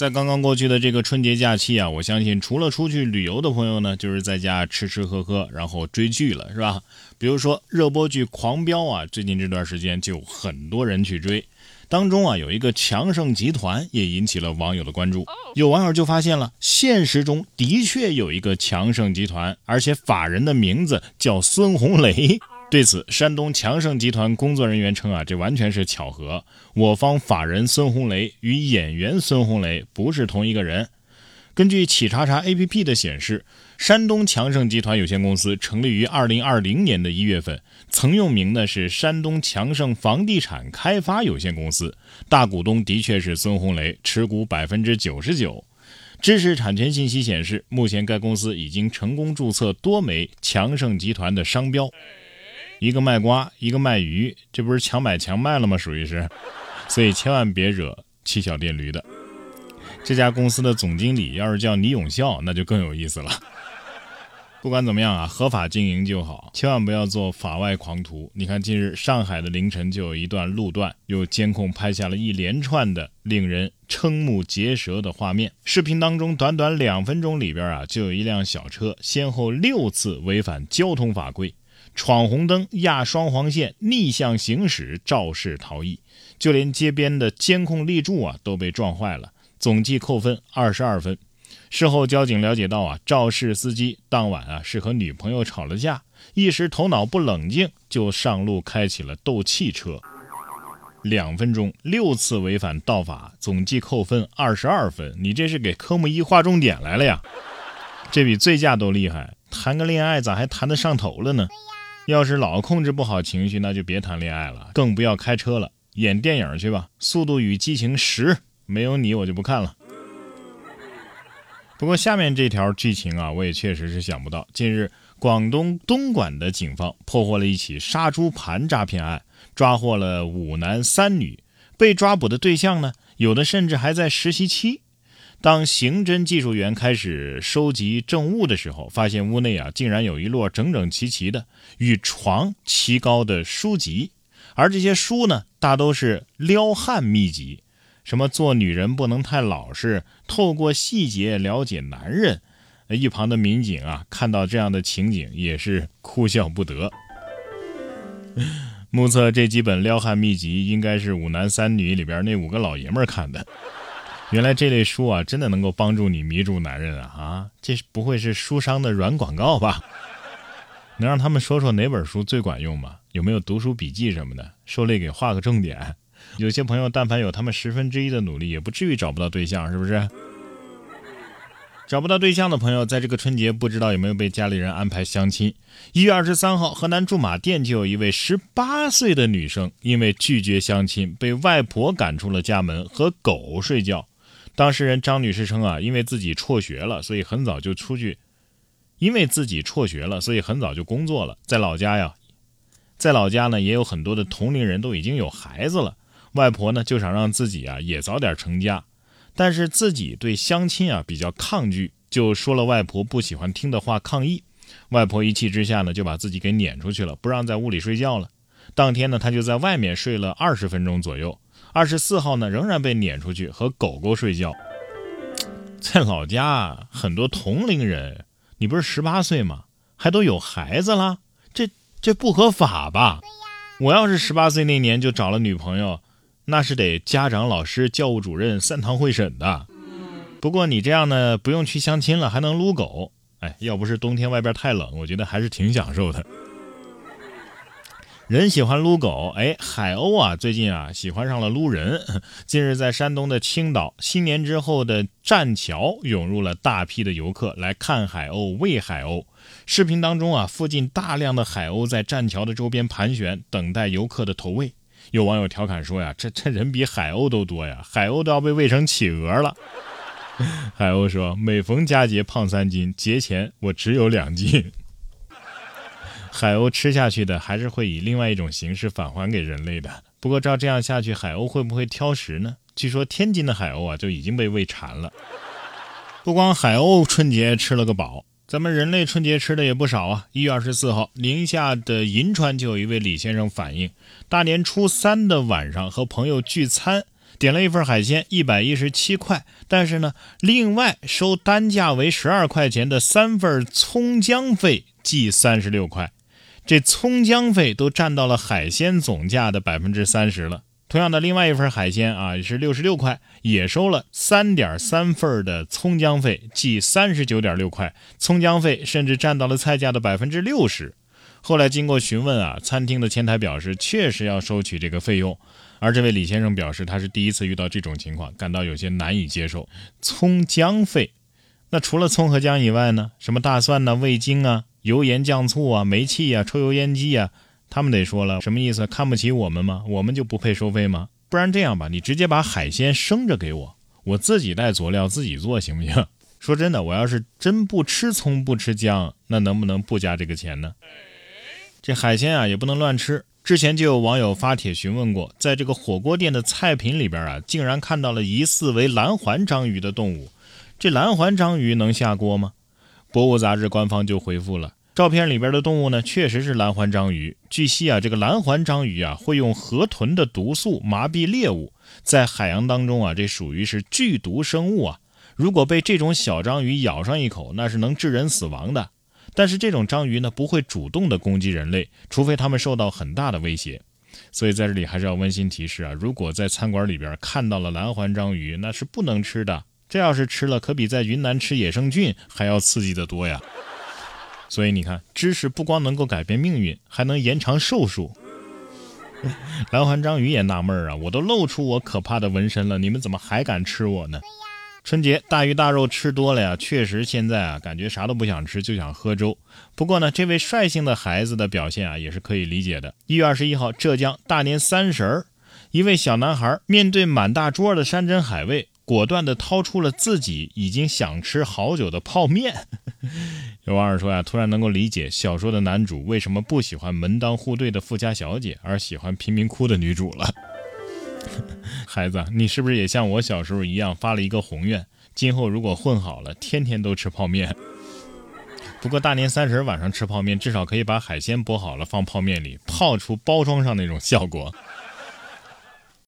在刚刚过去的这个春节假期啊，我相信除了出去旅游的朋友呢，就是在家吃吃喝喝，然后追剧了，是吧？比如说热播剧《狂飙》啊，最近这段时间就很多人去追，当中啊有一个强盛集团也引起了网友的关注。有网友就发现了，现实中的确有一个强盛集团，而且法人的名字叫孙红雷。对此，山东强盛集团工作人员称啊，这完全是巧合。我方法人孙红雷与演员孙红雷不是同一个人。根据企查查 APP 的显示，山东强盛集团有限公司成立于2020年的一月份，曾用名呢是山东强盛房地产开发有限公司，大股东的确是孙红雷，持股百分之九十九。知识产权信息显示，目前该公司已经成功注册多枚强盛集团的商标。一个卖瓜，一个卖鱼，这不是强买强卖了吗？属于是，所以千万别惹骑小电驴的。这家公司的总经理要是叫倪永孝，那就更有意思了。不管怎么样啊，合法经营就好，千万不要做法外狂徒。你看，近日上海的凌晨就有一段路段，有监控拍下了一连串的令人瞠目结舌的画面。视频当中，短短两分钟里边啊，就有一辆小车先后六次违反交通法规。闯红灯、压双黄线、逆向行驶、肇事逃逸，就连街边的监控立柱啊都被撞坏了，总计扣分二十二分。事后交警了解到啊，肇事司机当晚啊是和女朋友吵了架，一时头脑不冷静就上路开起了斗气车。两分钟六次违反道法，总计扣分二十二分，你这是给科目一划重点来了呀？这比醉驾都厉害，谈个恋爱咋还谈得上头了呢？要是老控制不好情绪，那就别谈恋爱了，更不要开车了。演电影去吧，《速度与激情十》，没有你我就不看了。不过下面这条剧情啊，我也确实是想不到。近日，广东东莞的警方破获了一起杀猪盘诈骗案，抓获了五男三女。被抓捕的对象呢，有的甚至还在实习期。当刑侦技术员开始收集证物的时候，发现屋内啊竟然有一摞整整齐齐的与床齐高的书籍，而这些书呢大都是撩汉秘籍，什么做女人不能太老实，透过细节了解男人。一旁的民警啊看到这样的情景也是哭笑不得。目测这几本撩汉秘籍应该是五男三女里边那五个老爷们儿看的。原来这类书啊，真的能够帮助你迷住男人啊！啊，这不会是书商的软广告吧？能让他们说说哪本书最管用吗？有没有读书笔记什么的？受累给画个重点。有些朋友，但凡有他们十分之一的努力，也不至于找不到对象，是不是？找不到对象的朋友，在这个春节不知道有没有被家里人安排相亲？一月二十三号，河南驻马店就有一位十八岁的女生，因为拒绝相亲，被外婆赶出了家门，和狗睡觉。当事人张女士称啊，因为自己辍学了，所以很早就出去；因为自己辍学了，所以很早就工作了。在老家呀，在老家呢，也有很多的同龄人都已经有孩子了。外婆呢，就想让自己啊也早点成家，但是自己对相亲啊比较抗拒，就说了外婆不喜欢听的话抗议。外婆一气之下呢，就把自己给撵出去了，不让在屋里睡觉了。当天呢，她就在外面睡了二十分钟左右。二十四号呢，仍然被撵出去和狗狗睡觉。在老家，很多同龄人，你不是十八岁吗？还都有孩子了，这这不合法吧？我要是十八岁那年就找了女朋友，那是得家长、老师、教务主任三堂会审的。不过你这样呢，不用去相亲了，还能撸狗。哎，要不是冬天外边太冷，我觉得还是挺享受的。人喜欢撸狗，哎，海鸥啊，最近啊喜欢上了撸人。近日，在山东的青岛，新年之后的栈桥涌入了大批的游客来看海鸥、喂海鸥。视频当中啊，附近大量的海鸥在栈桥的周边盘旋，等待游客的投喂。有网友调侃说呀：“这这人比海鸥都多呀，海鸥都要被喂成企鹅了。”海鸥说：“每逢佳节胖三斤，节前我只有两斤。” 海鸥吃下去的还是会以另外一种形式返还给人类的。不过照这样下去，海鸥会不会挑食呢？据说天津的海鸥啊就已经被喂馋了。不光海鸥春节吃了个饱，咱们人类春节吃的也不少啊。一月二十四号，宁夏的银川就有一位李先生反映，大年初三的晚上和朋友聚餐，点了一份海鲜，一百一十七块，但是呢，另外收单价为十二块钱的三份葱姜费，计三十六块。这葱姜费都占到了海鲜总价的百分之三十了。同样的，另外一份海鲜啊是六十六块，也收了三点三份的葱姜费，计三十九点六块。葱姜费甚至占到了菜价的百分之六十。后来经过询问啊，餐厅的前台表示确实要收取这个费用。而这位李先生表示，他是第一次遇到这种情况，感到有些难以接受。葱姜费，那除了葱和姜以外呢？什么大蒜呢、味精啊、油盐酱醋啊、煤气啊、抽油烟机啊？他们得说了，什么意思？看不起我们吗？我们就不配收费吗？不然这样吧，你直接把海鲜生着给我，我自己带佐料自己做，行不行？说真的，我要是真不吃葱不吃姜，那能不能不加这个钱呢？这海鲜啊也不能乱吃。之前就有网友发帖询问过，在这个火锅店的菜品里边啊，竟然看到了疑似为蓝环章鱼的动物。这蓝环章鱼能下锅吗？博物杂志官方就回复了。照片里边的动物呢，确实是蓝环章鱼。据悉啊，这个蓝环章鱼啊，会用河豚的毒素麻痹猎物，在海洋当中啊，这属于是剧毒生物啊。如果被这种小章鱼咬上一口，那是能致人死亡的。但是这种章鱼呢，不会主动的攻击人类，除非它们受到很大的威胁。所以在这里还是要温馨提示啊，如果在餐馆里边看到了蓝环章鱼，那是不能吃的。这要是吃了，可比在云南吃野生菌还要刺激的多呀。所以你看，知识不光能够改变命运，还能延长寿数。蓝环章鱼也纳闷啊，我都露出我可怕的纹身了，你们怎么还敢吃我呢？春节大鱼大肉吃多了呀，确实现在啊，感觉啥都不想吃，就想喝粥。不过呢，这位率性的孩子的表现啊，也是可以理解的。一月二十一号，浙江大年三十儿，一位小男孩面对满大桌的山珍海味。果断地掏出了自己已经想吃好久的泡面。有网友说呀，突然能够理解小说的男主为什么不喜欢门当户对的富家小姐，而喜欢贫民窟的女主了。孩子，你是不是也像我小时候一样发了一个宏愿？今后如果混好了，天天都吃泡面。不过大年三十晚上吃泡面，至少可以把海鲜剥好了放泡面里，泡出包装上那种效果。